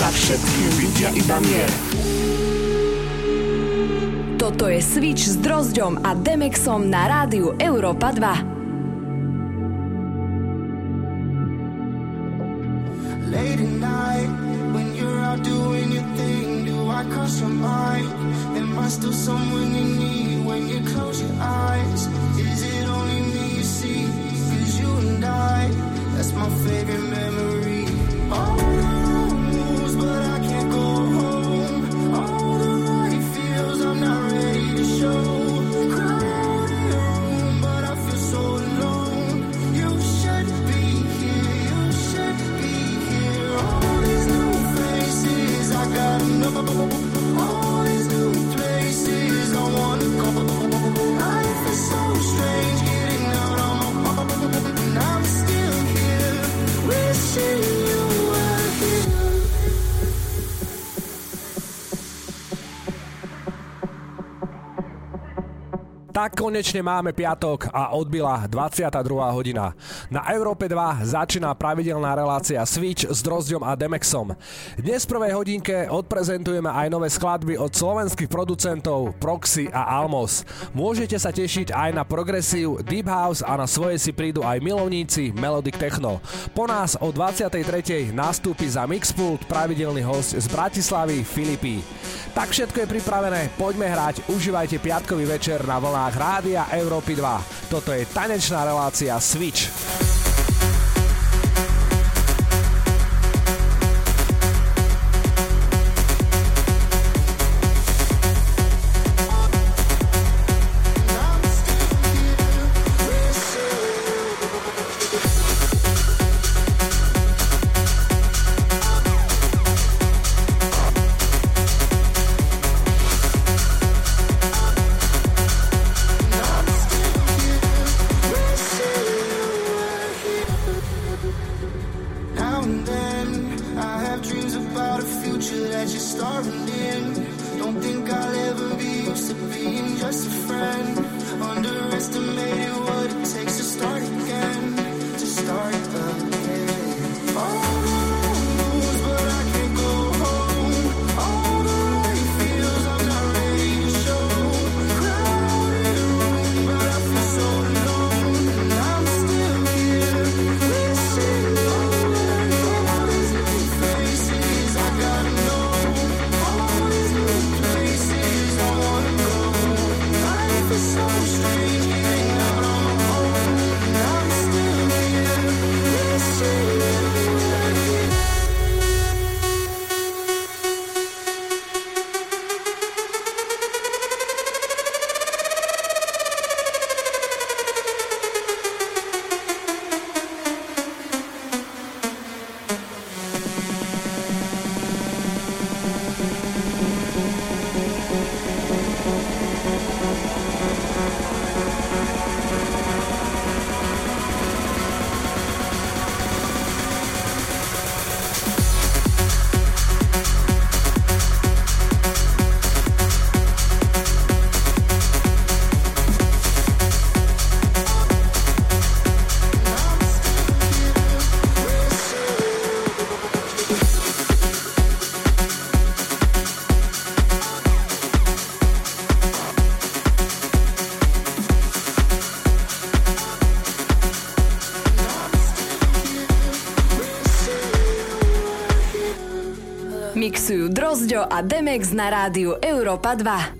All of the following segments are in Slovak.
Za všetkým vidia iba mier. Toto je Switch s Drozďom a Demexom na rádiu Európa 2. konečne máme piatok a odbila 22. hodina. Na Európe 2 začína pravidelná relácia Switch s Drozďom a Demexom. Dnes v prvej hodinke odprezentujeme aj nové skladby od slovenských producentov Proxy a Almos. Môžete sa tešiť aj na progresiu, Deep House a na svoje si prídu aj milovníci Melodic Techno. Po nás o 23. nastúpi za Mixpult pravidelný host z Bratislavy Filipí. Tak všetko je pripravené, poďme hrať, užívajte piatkový večer na vlnách Rádia Európy 2. Toto je tanečná relácia Switch. Drozďo a Demex na rádiu Európa 2.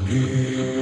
again.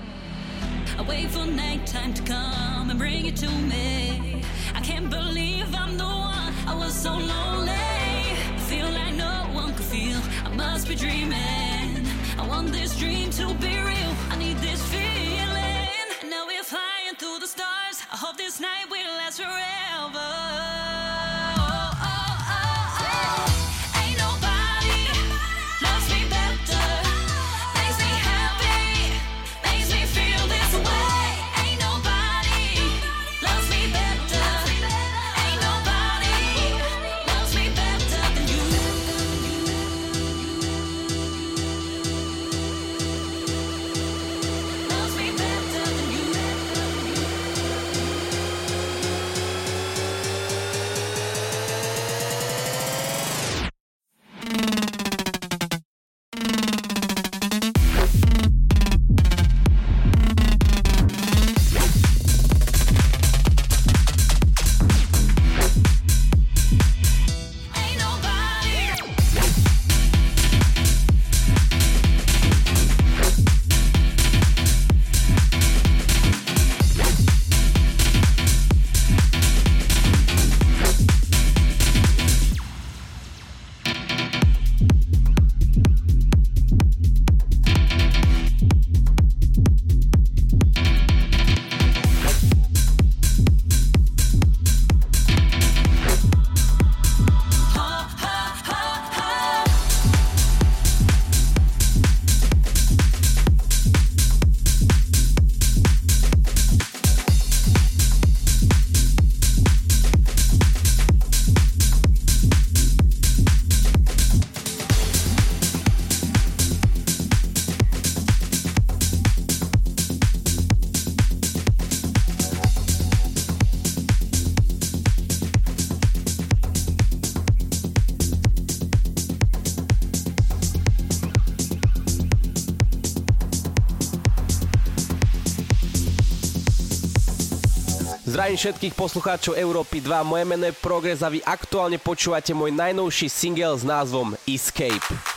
Zdravím všetkých poslucháčov Európy 2, moje meno je Progres a vy aktuálne počúvate môj najnovší single s názvom Escape.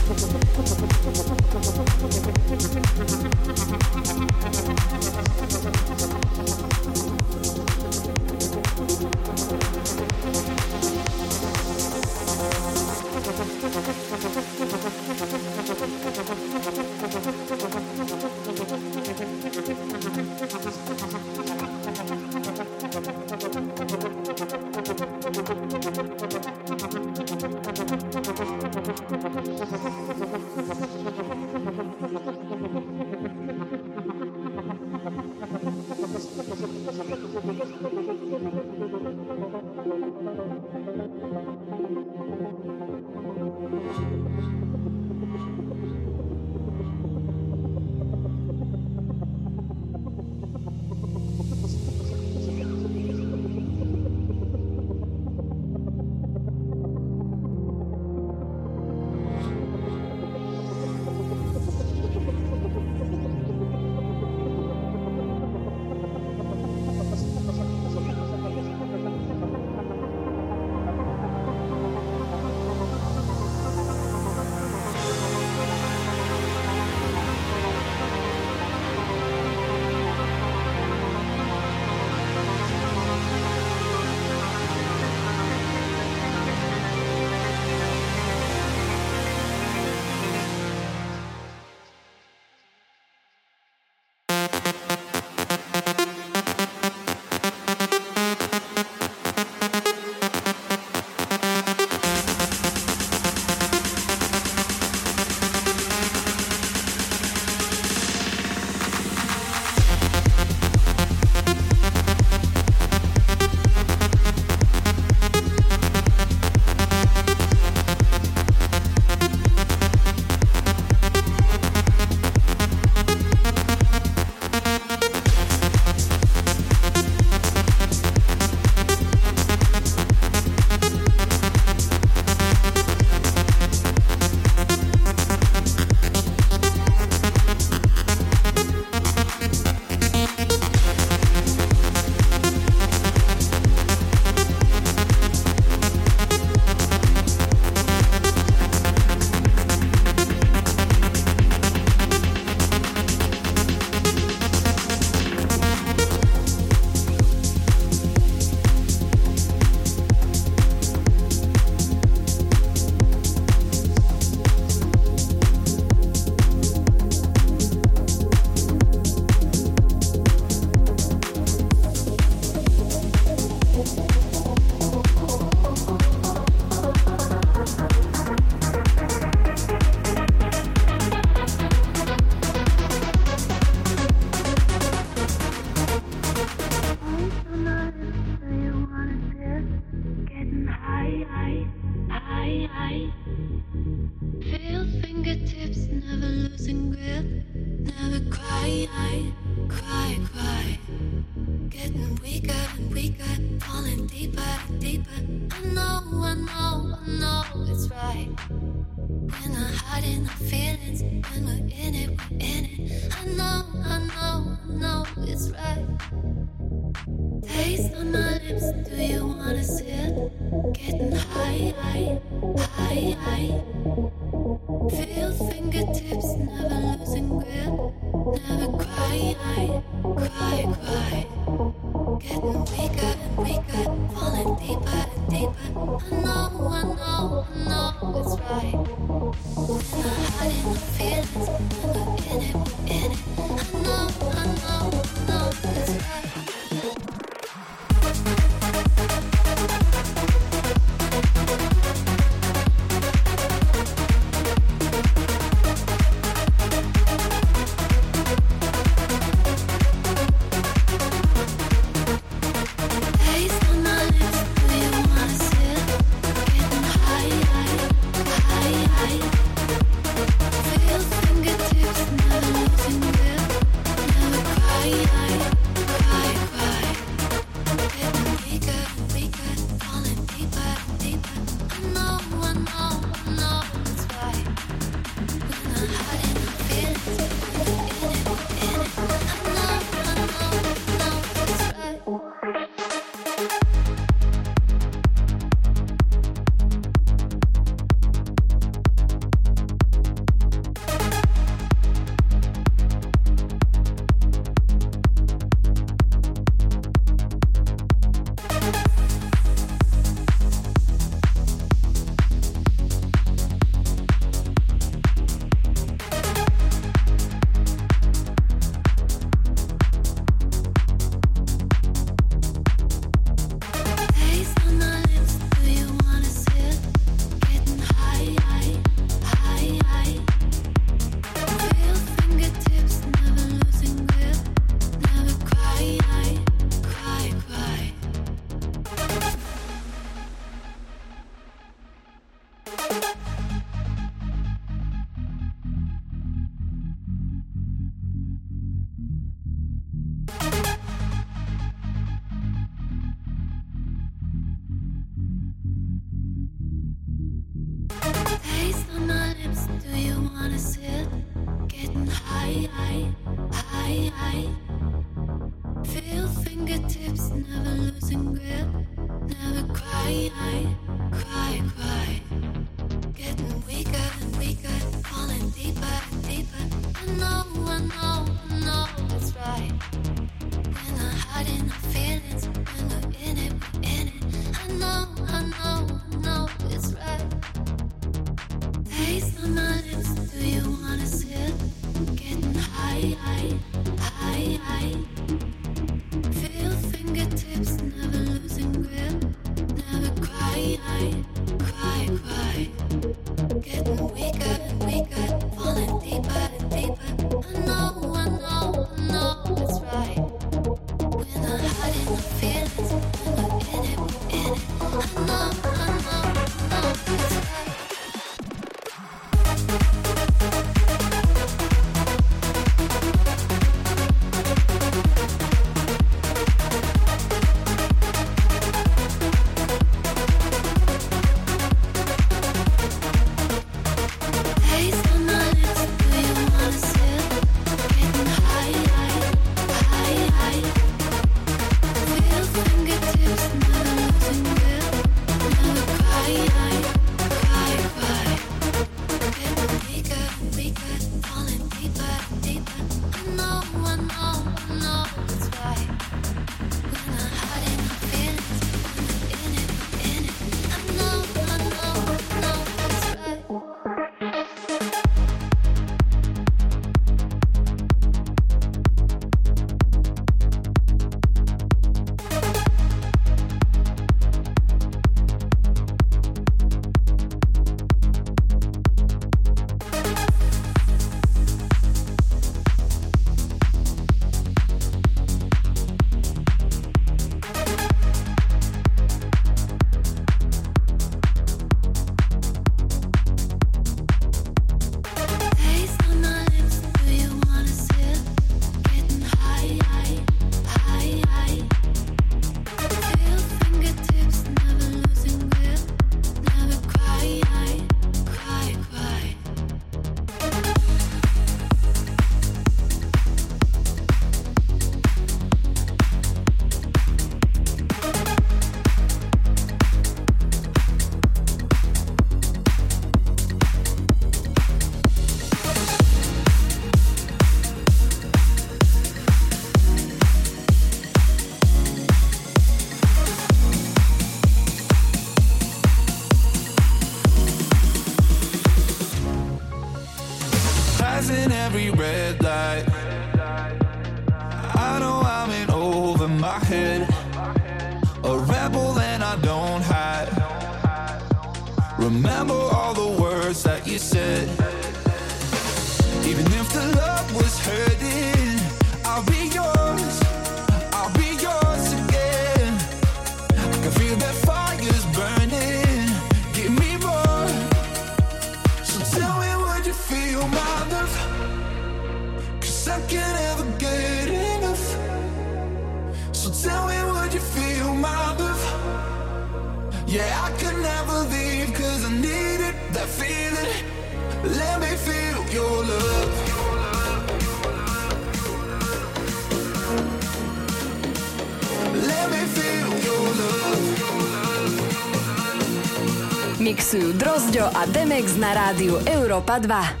Na rádiu Európa 2.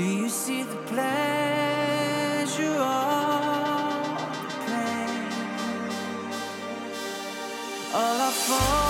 Do you see the pleasure or the pain? All I fall.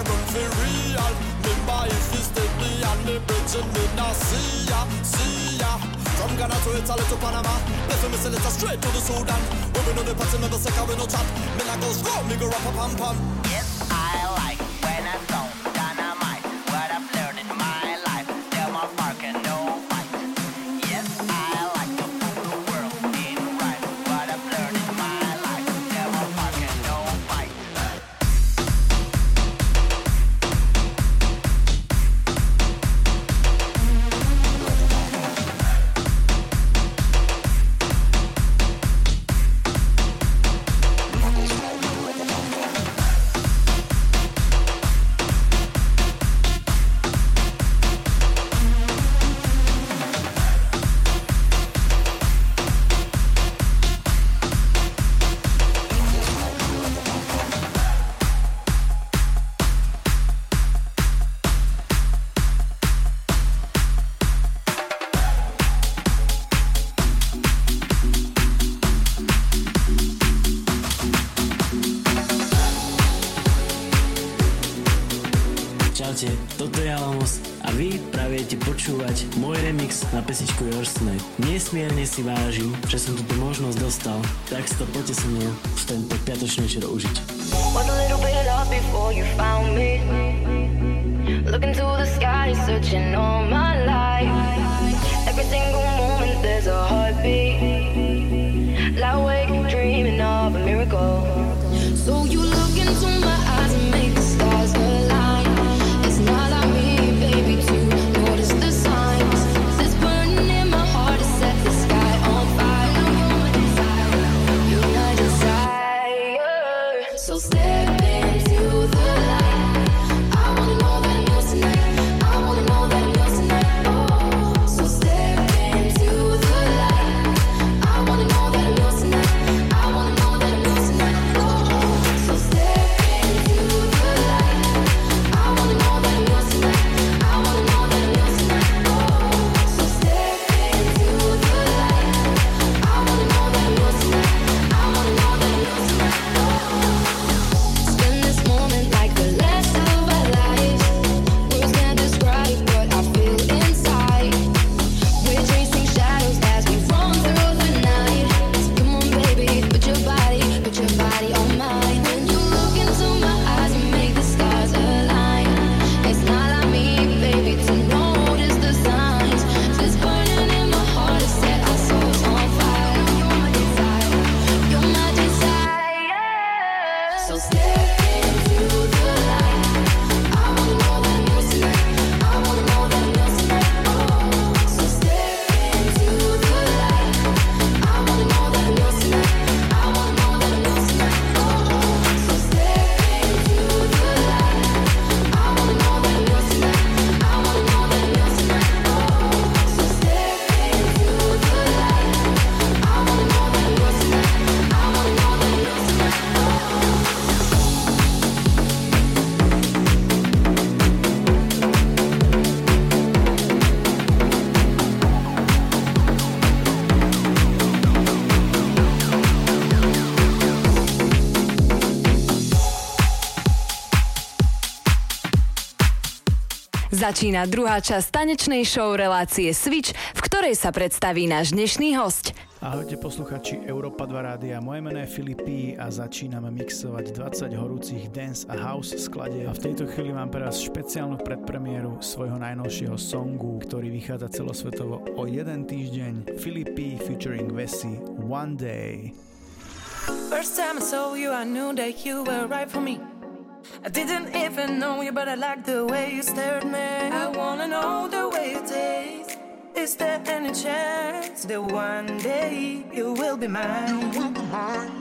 Run for real Remember if you step me on the bridge and me not see ya, see ya From Ghana to Italy to Panama Left me sell it straight to the Sudan. When we know the party member sick we no chat Me not go strong, me go rap a pam pam. pesničku Yours Nesmierne si vážim, že som túto možnosť dostal, tak si to poďte so mnou v tento piatočný večer užiť. Looking to the sky, searching all my life. Every single moment, there's a heartbeat. Loud awake, dreaming of a miracle. Začína druhá časť tanečnej show relácie Switch, v ktorej sa predstaví náš dnešný host. Ahojte posluchači Európa 2 rádia, moje meno je Filipí a začíname mixovať 20 horúcich dance a house sklade a v tejto chvíli mám pre vás špeciálnu predpremiéru svojho najnovšieho songu, ktorý vychádza celosvetovo o jeden týždeň Filipí featuring Vessi One Day. First time I saw you, I knew that you were right for me. I didn't even know you, but I like the way you stare at me. I wanna know the way you taste. Is there any chance that one day you will be mine?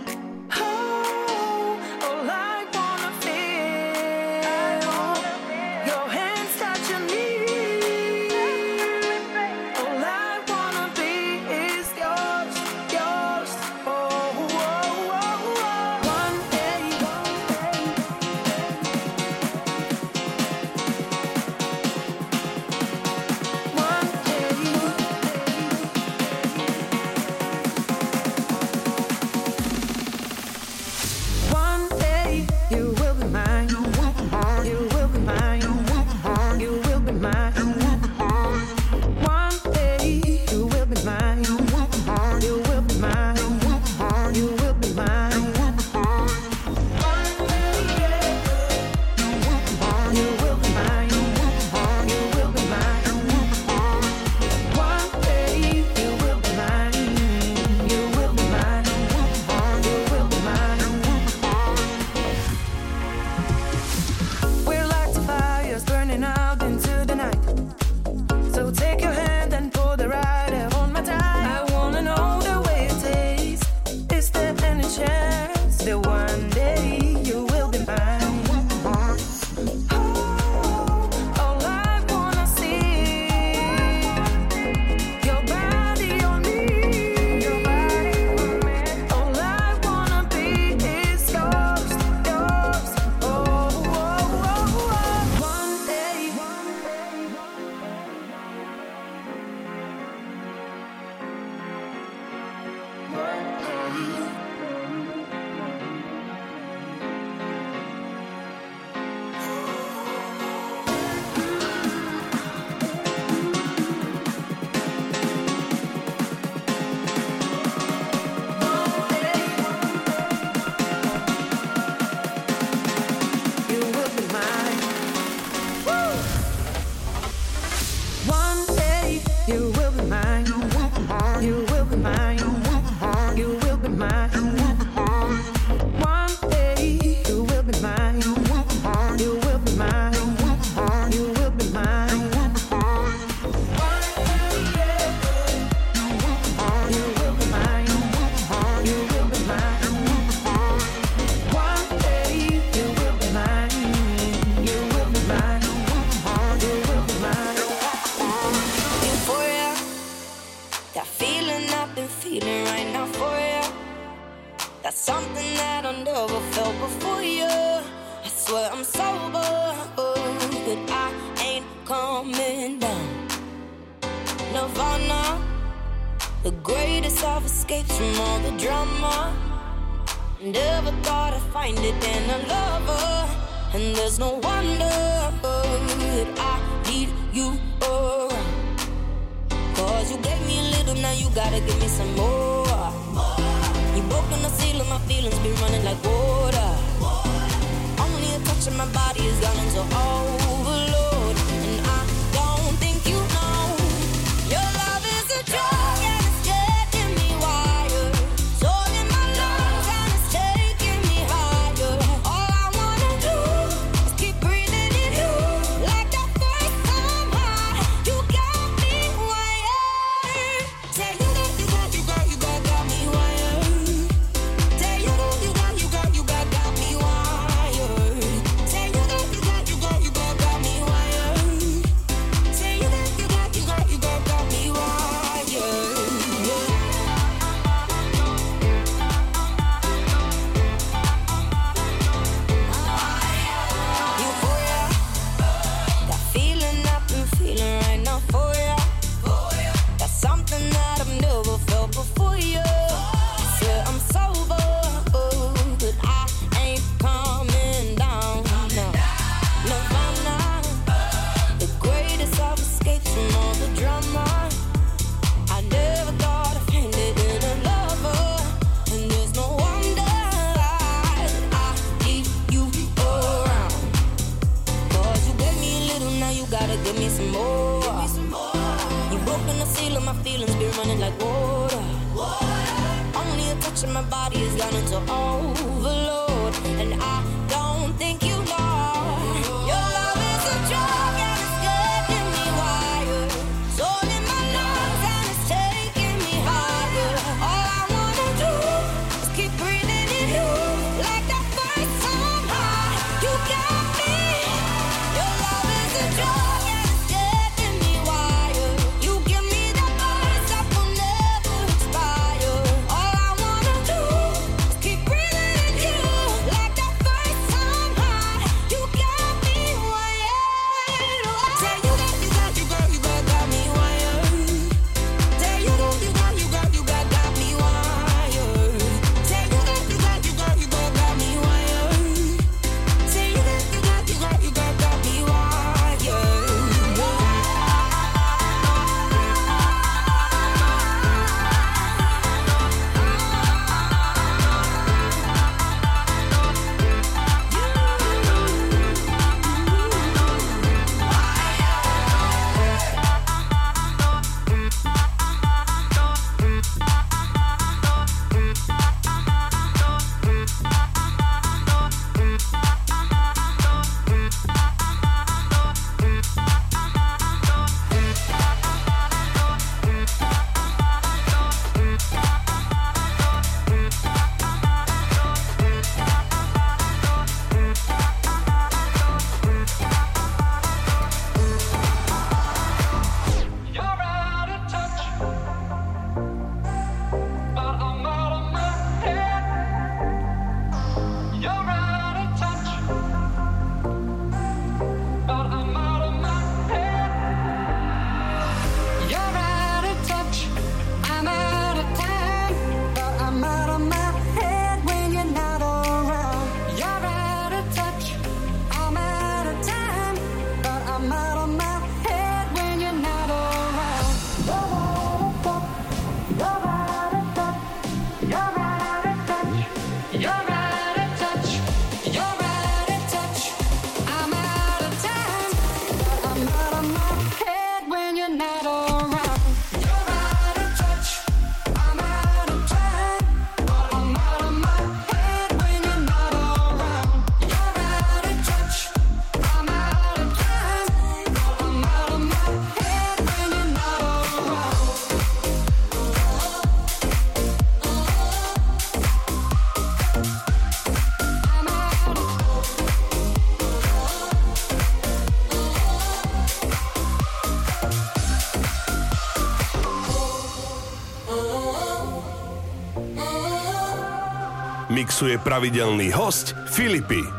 Nirvana, the greatest of escapes from all the drama. Never thought I'd find it in a lover. And there's no wonder that I need you around. Cause you gave me a little, now you gotta give me some more. You broken the seal my feelings, be running like water. Only a touch of my body is gone into overload. Pravidelný host Filipy.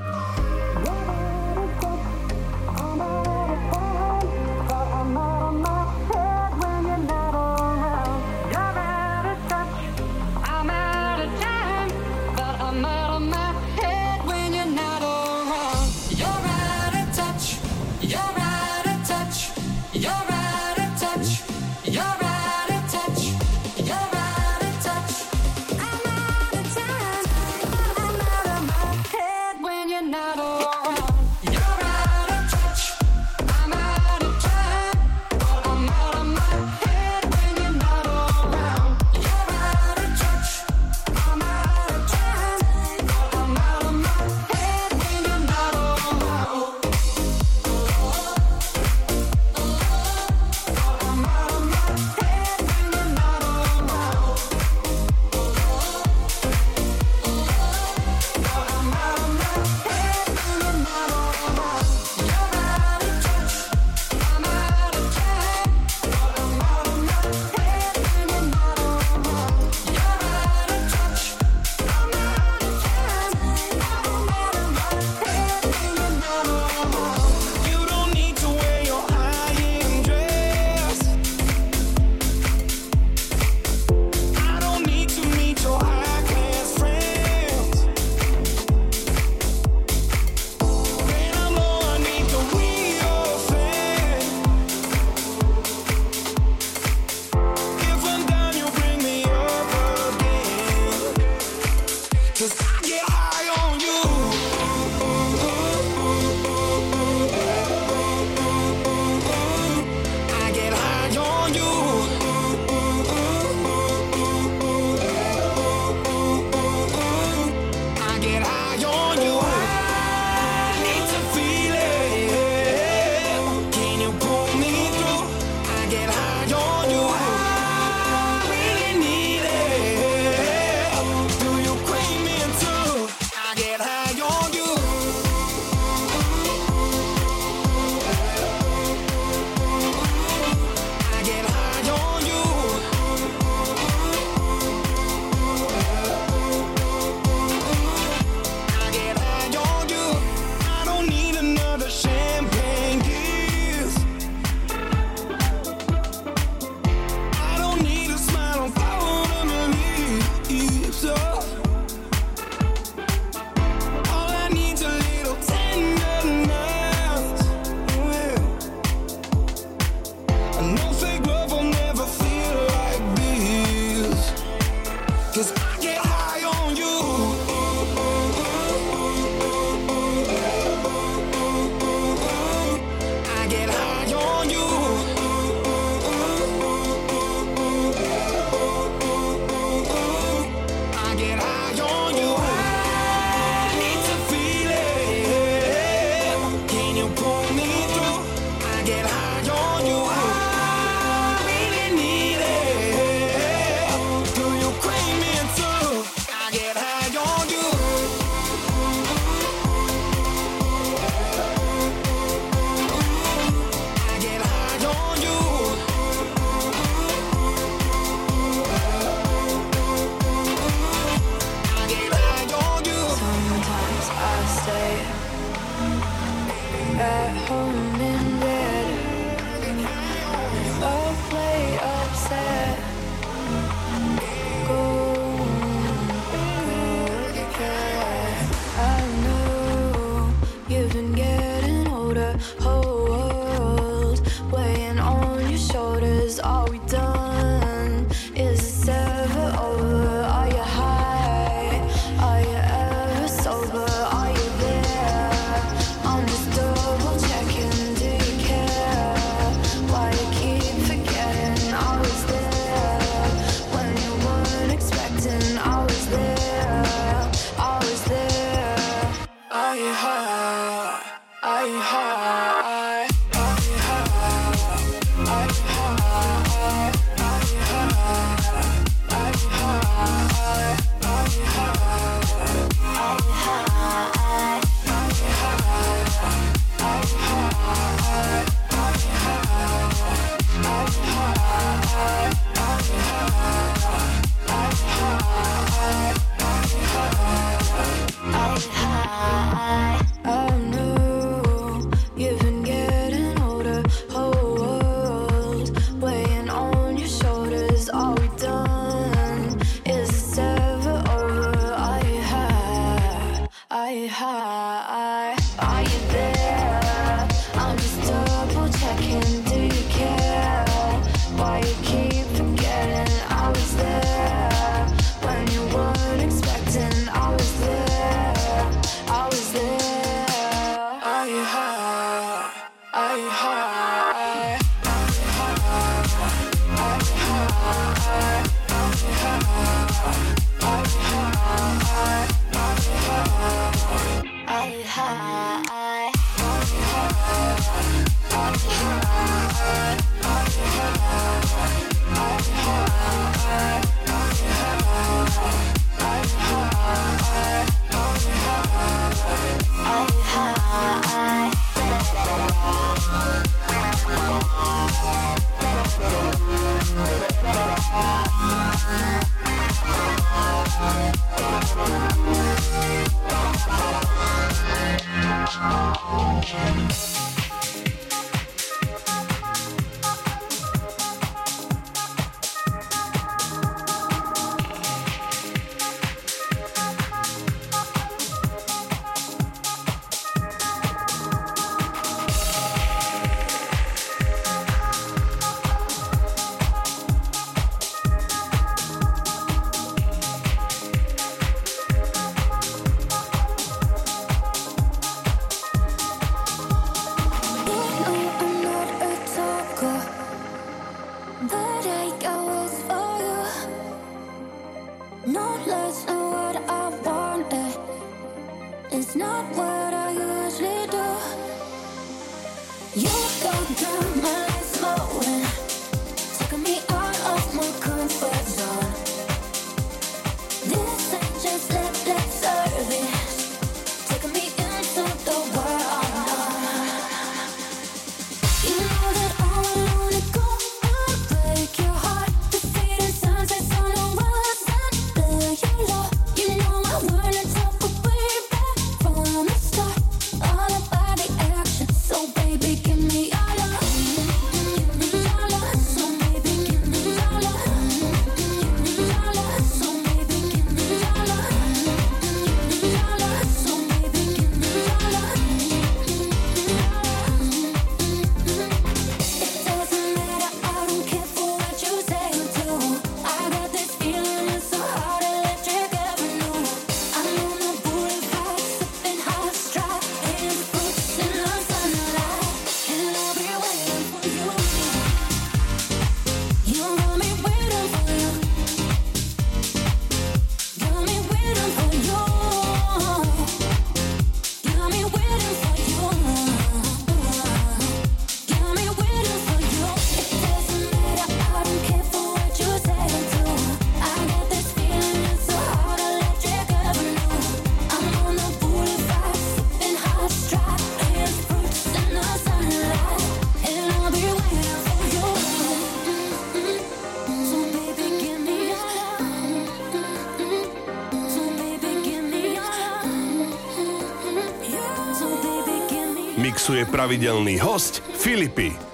Pravidelný host Filipy.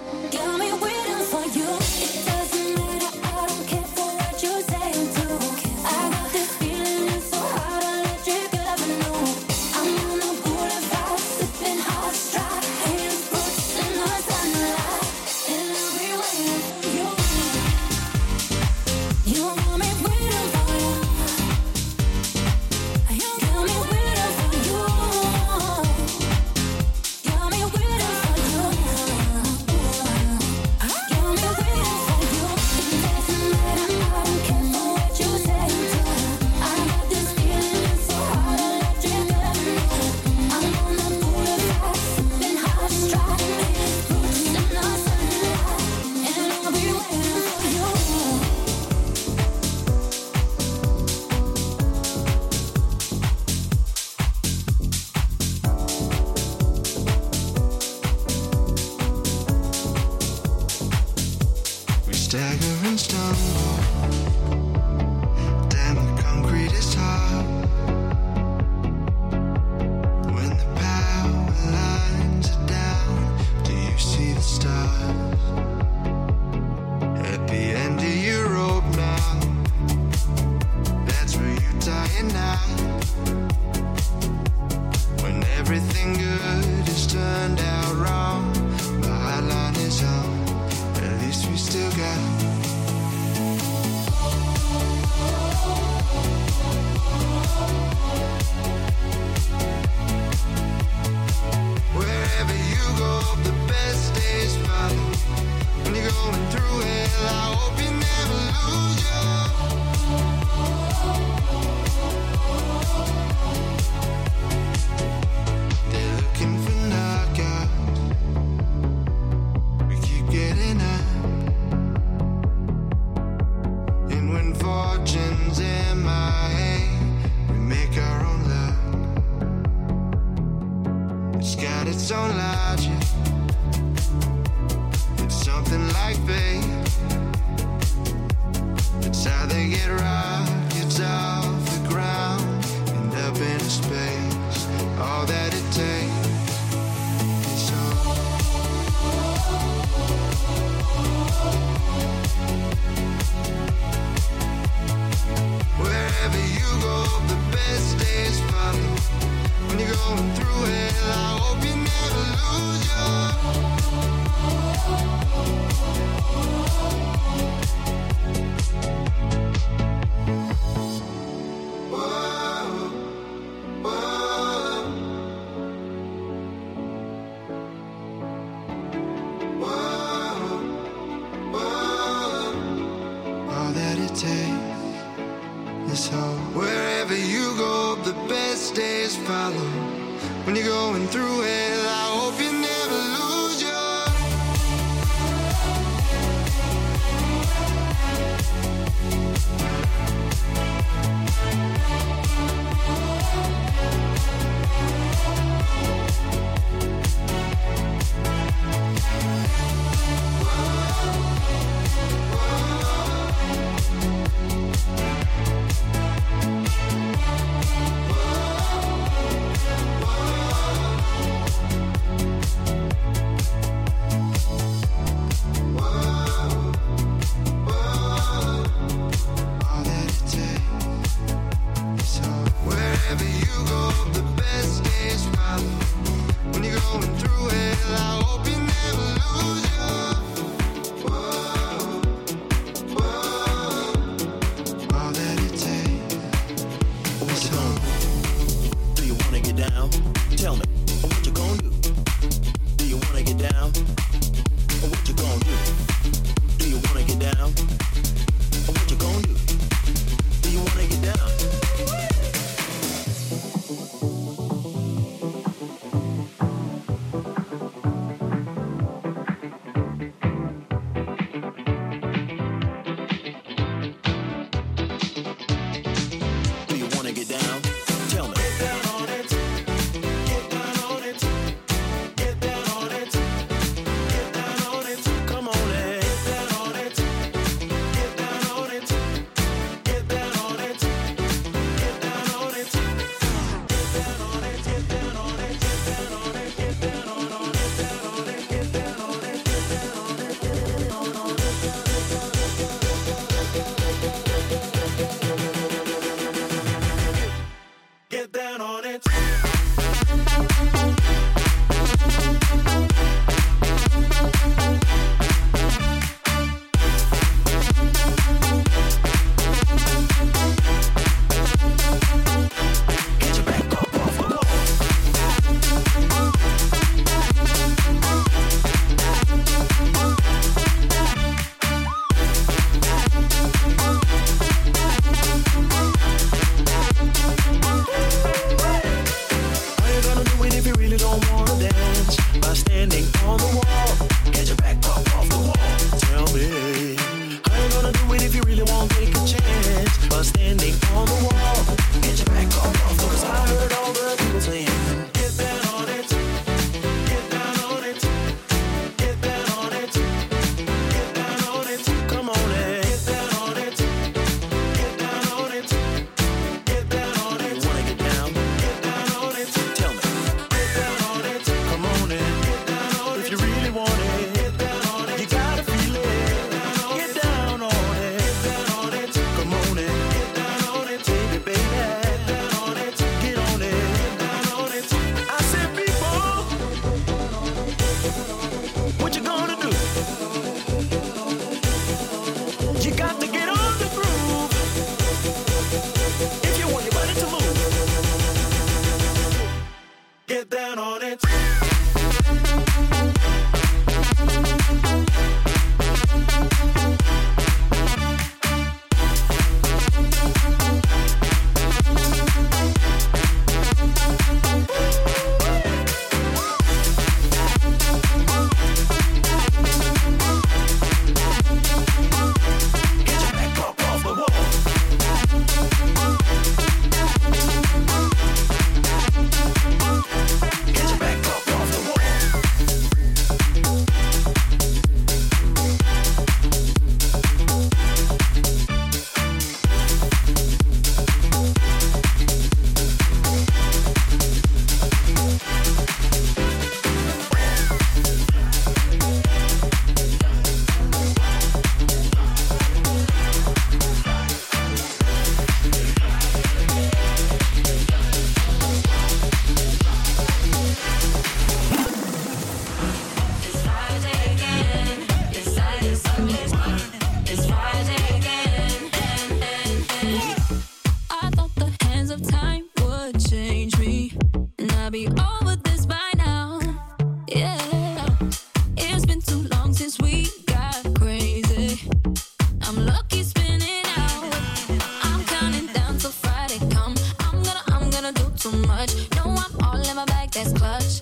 touch.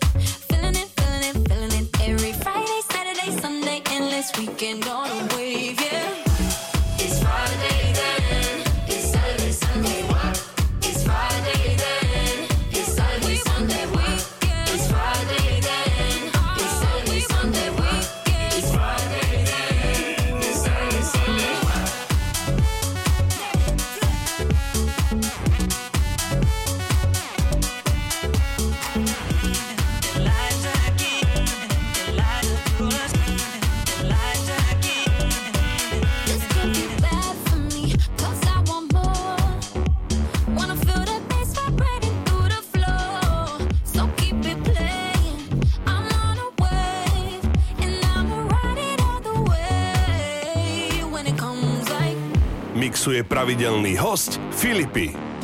Feeling it, feeling it, feeling it. Every Friday, Saturday, Sunday, endless weekend on a pravidelný host Filipy.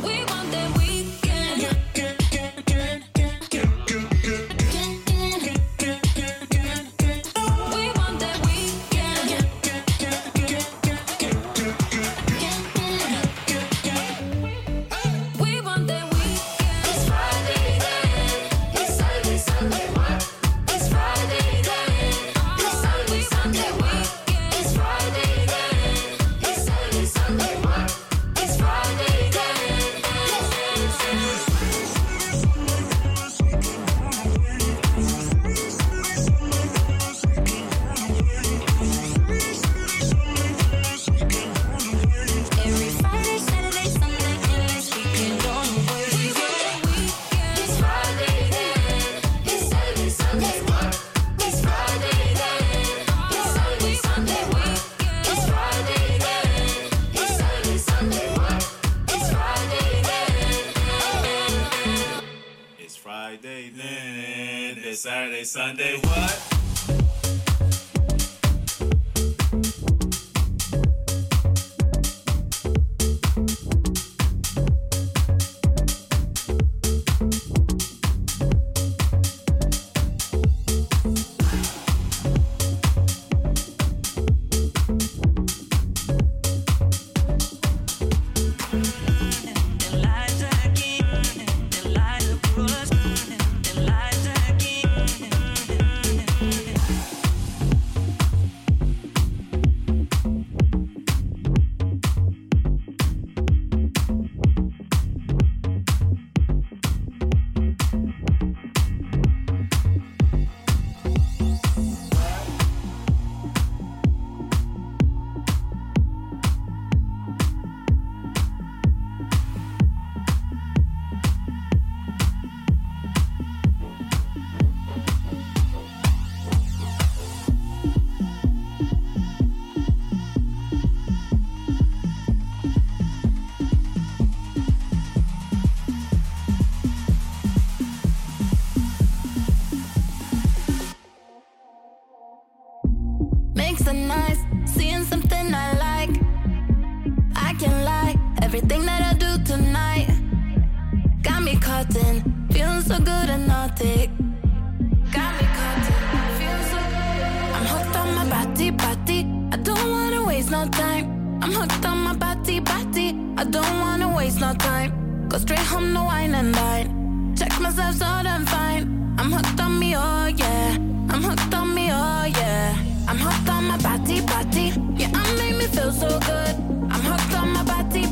I don't wanna waste no time. Go straight home, no wine and dine. Check myself, so I'm fine. I'm hooked on me, oh yeah. I'm hooked on me, oh yeah. I'm hooked on my body, body. Yeah, I make me feel so good. I'm hooked on my body.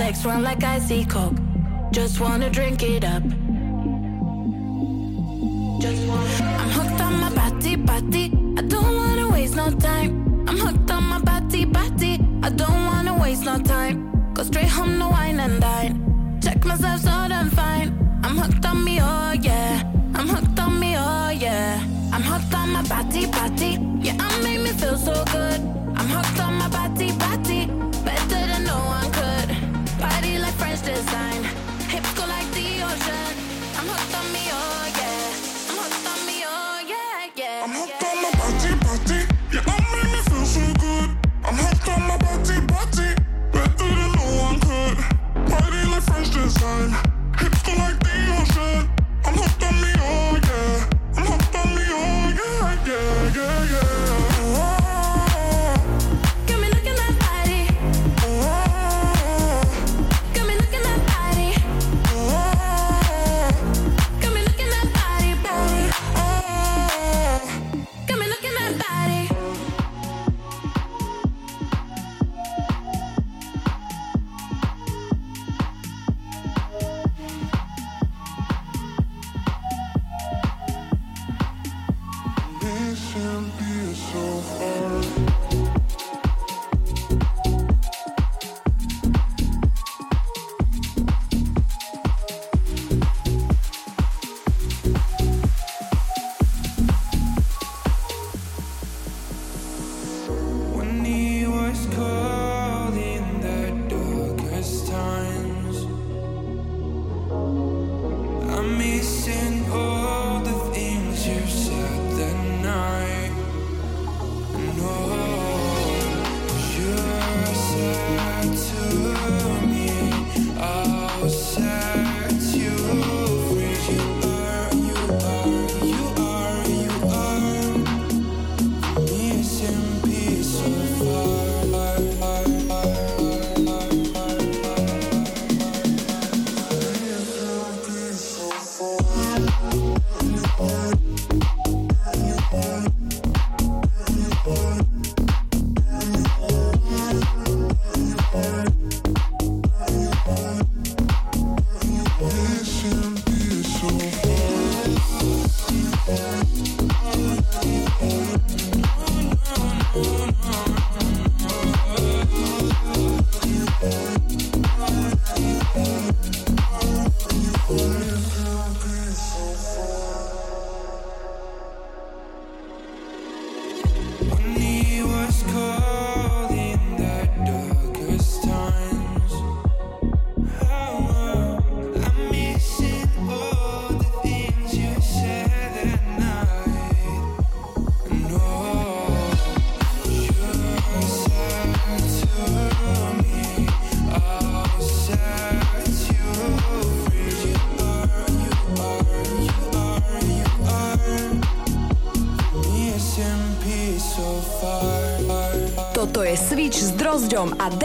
Legs run like icy coke. Just wanna drink it up. Just wanna. I'm hooked on my body, body. I don't wanna waste no time. I'm hooked on my body, body. I don't wanna waste no time. Go straight home no wine and dine. Check myself so I'm fine. I'm hooked on me, oh yeah. I'm hooked on me, oh yeah. I'm hooked on my body, body. Yeah, I made me feel so good. I'm hooked on my body, body. sisters. I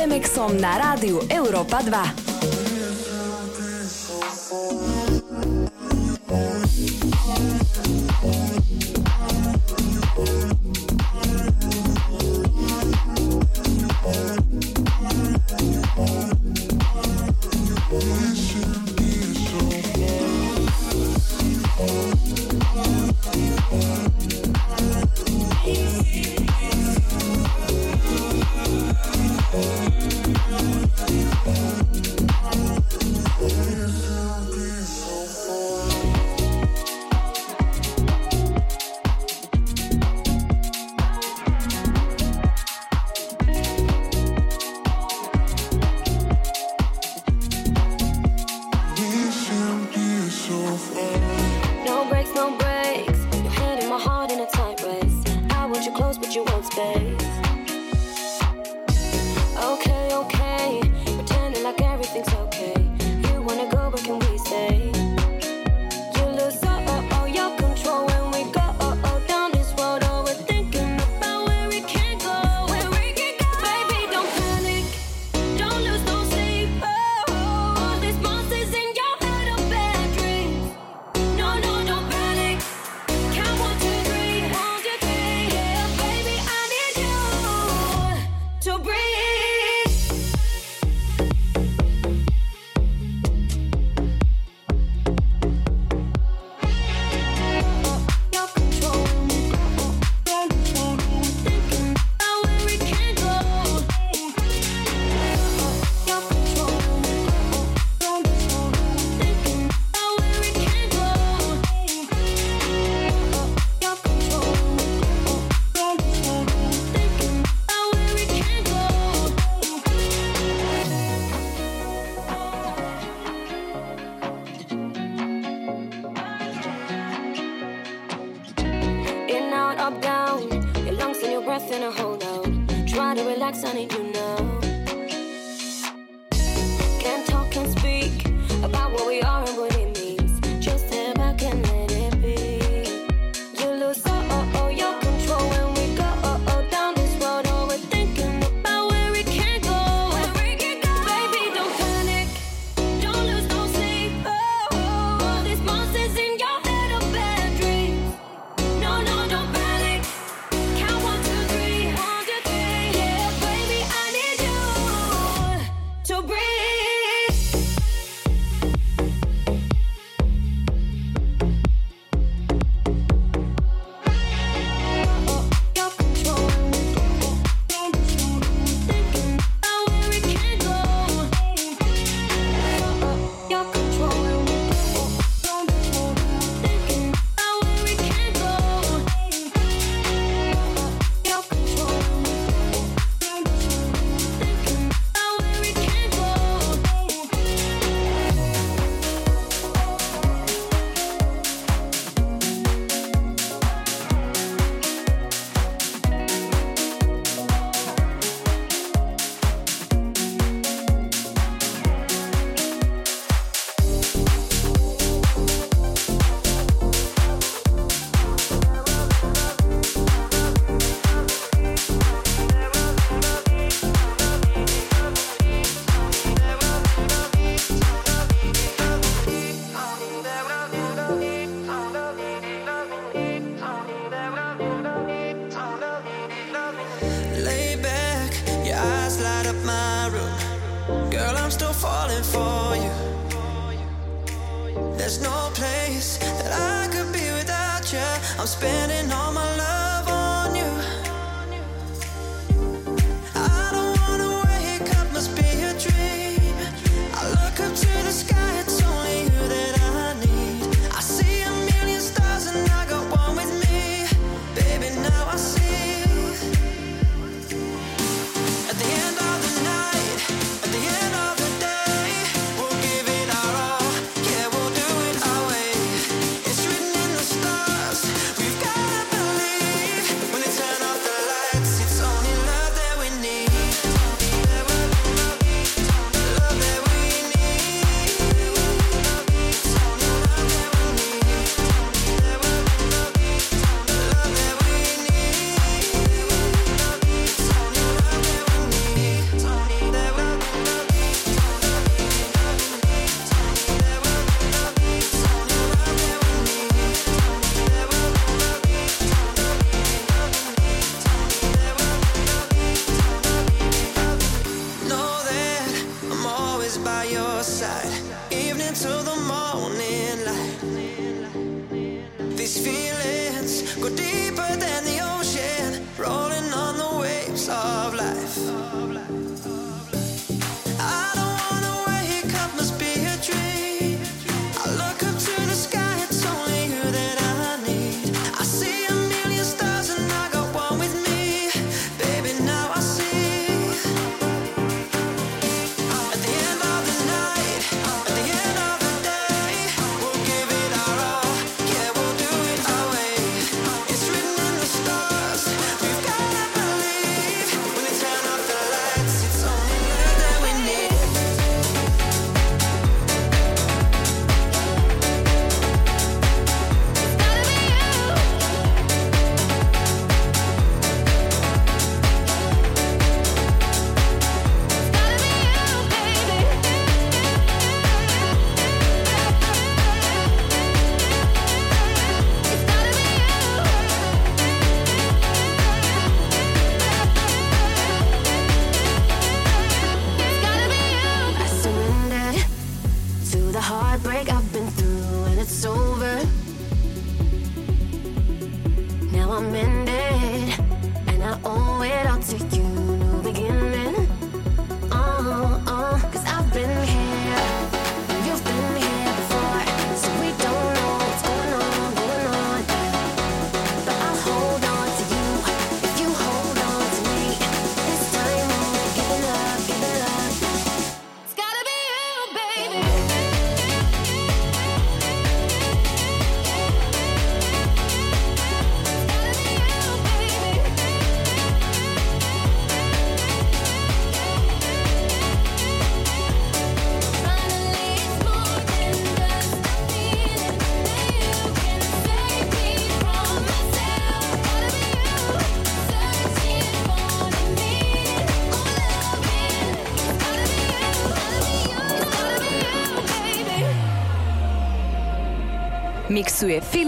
Remexom na rádiu Európa 2.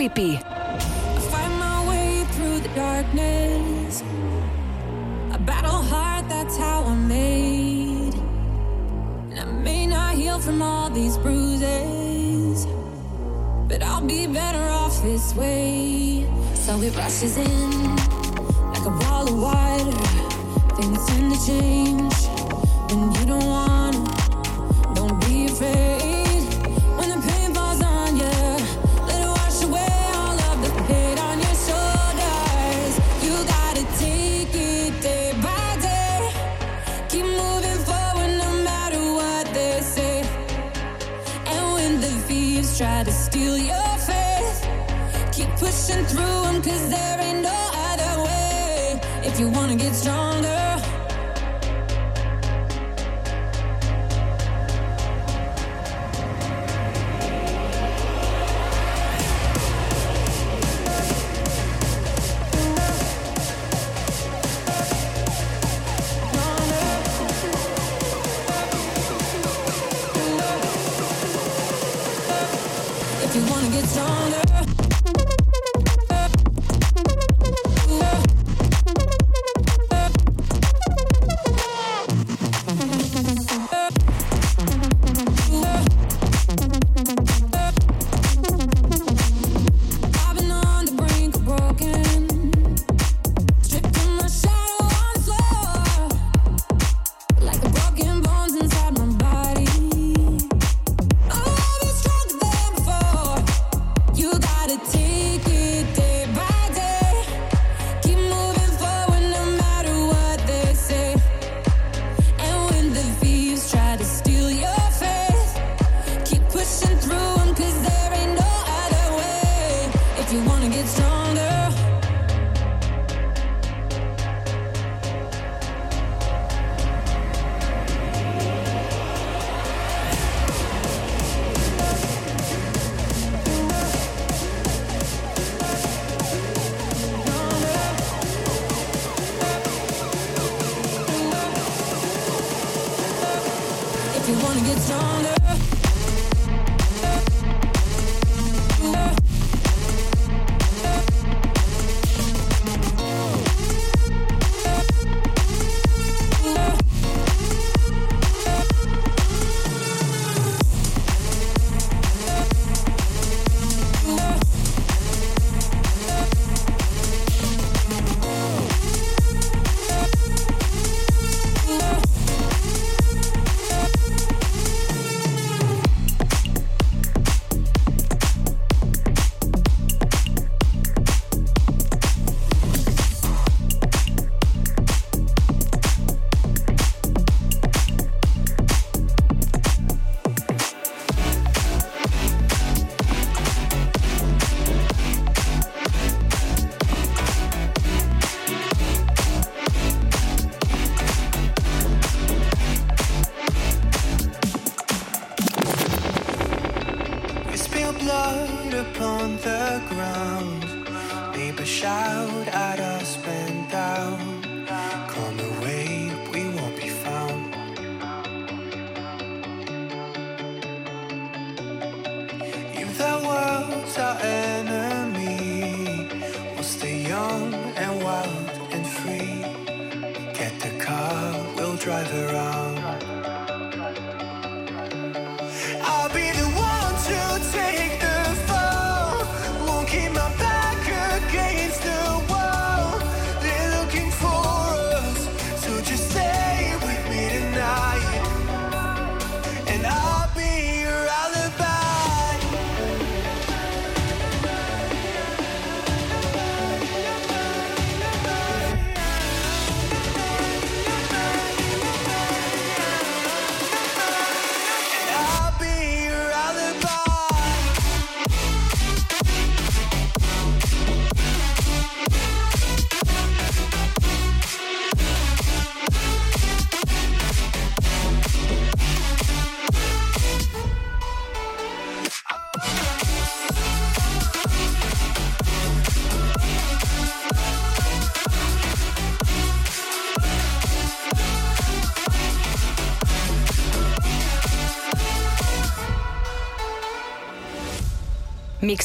Creepy.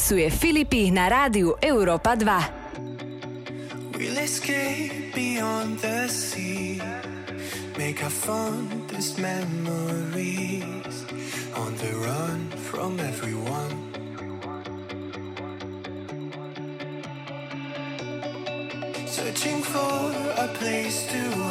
Plesuje Filipi na rádiu Európa 2. We'll escape beyond the sea Make our fondest memories On the run from everyone Searching for a place to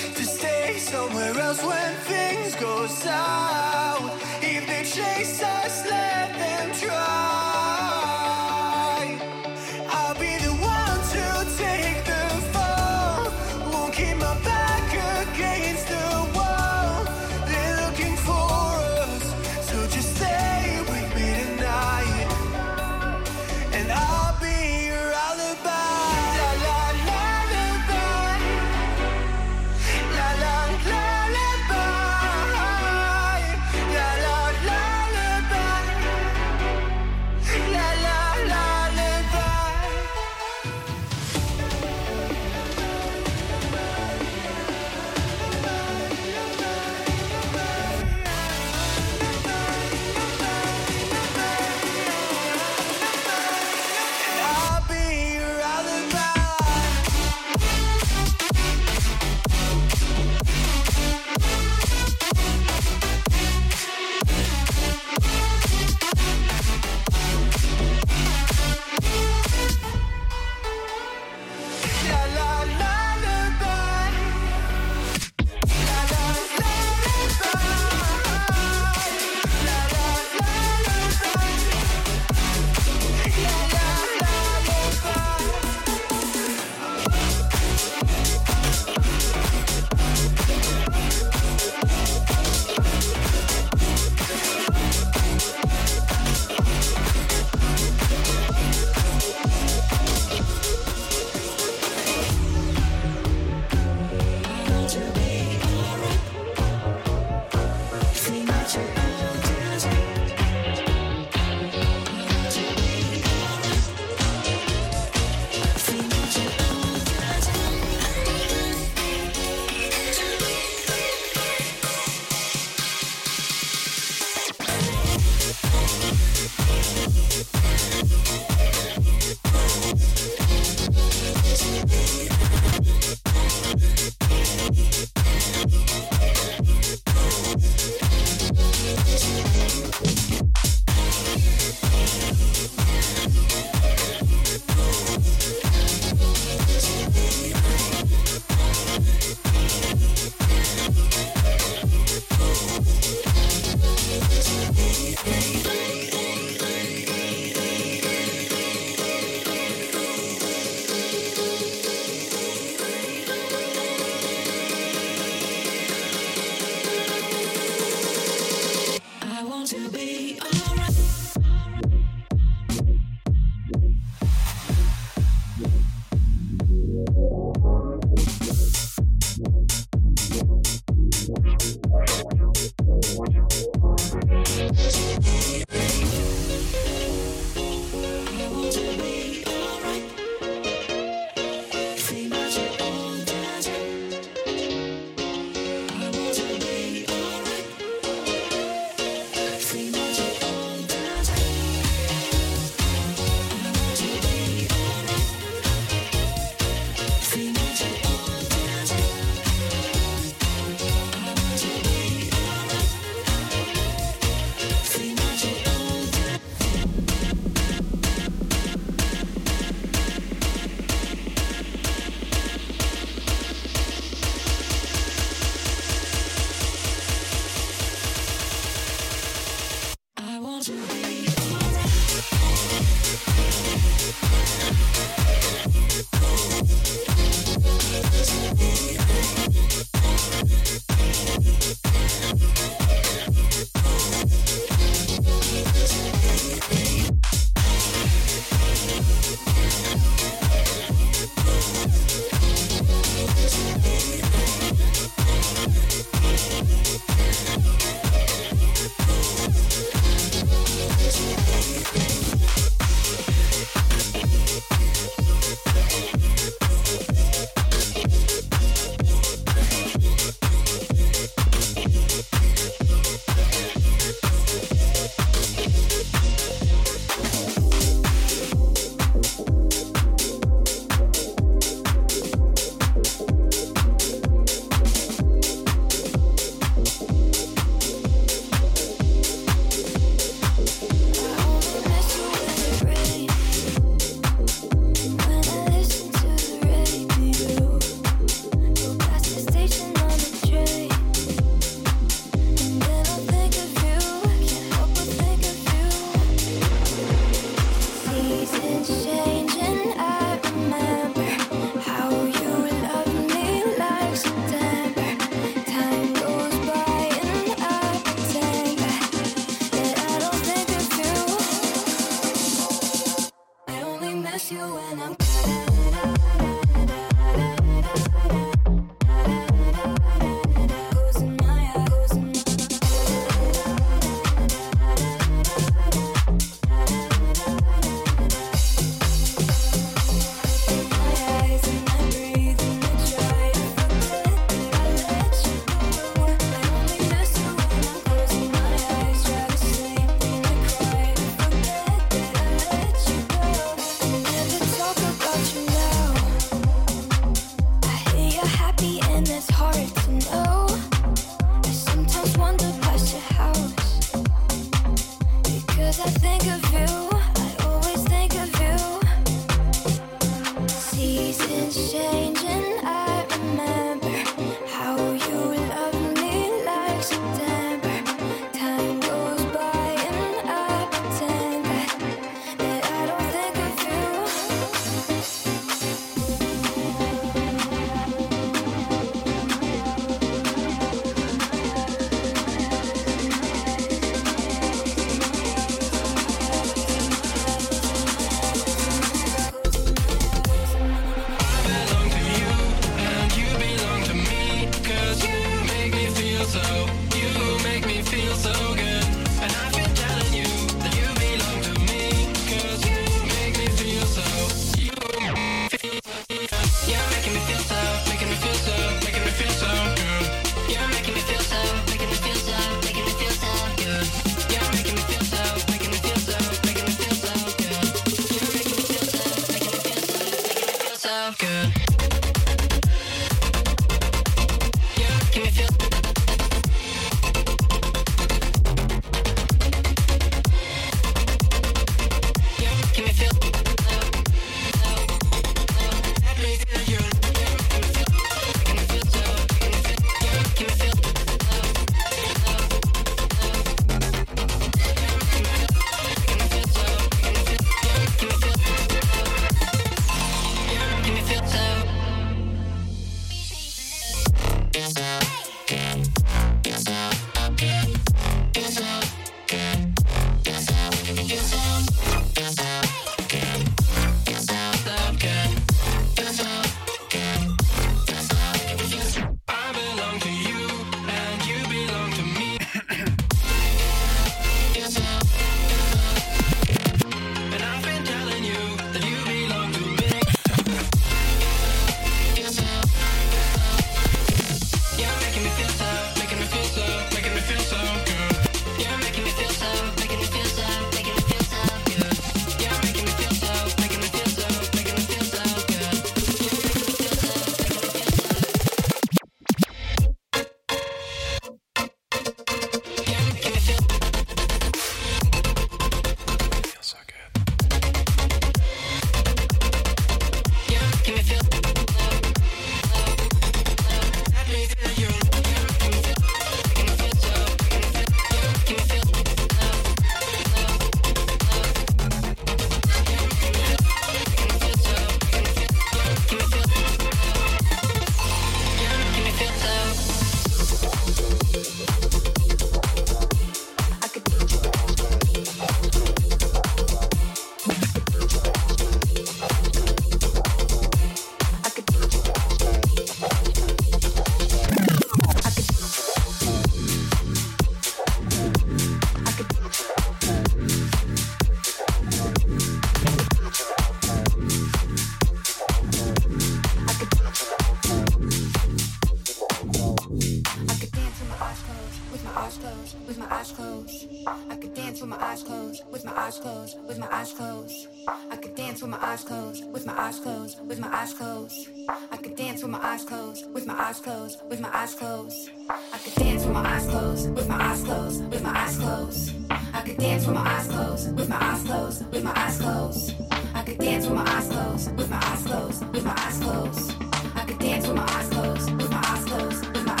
eyes closed, with my eyes closed. I could dance with my eyes closed, with my eyes closed, with my eyes closed. I could dance with my eyes closed, with my eyes closed, with my eyes closed. I could dance with my eyes closed, with my eyes closed, with my eyes closed. I could dance with my eyes closed, with my eyes closed, with my eyes closed. I could dance with my eyes closed, with my eyes closed, with my eyes closed.